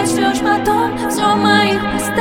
прочтешь потом все моих постов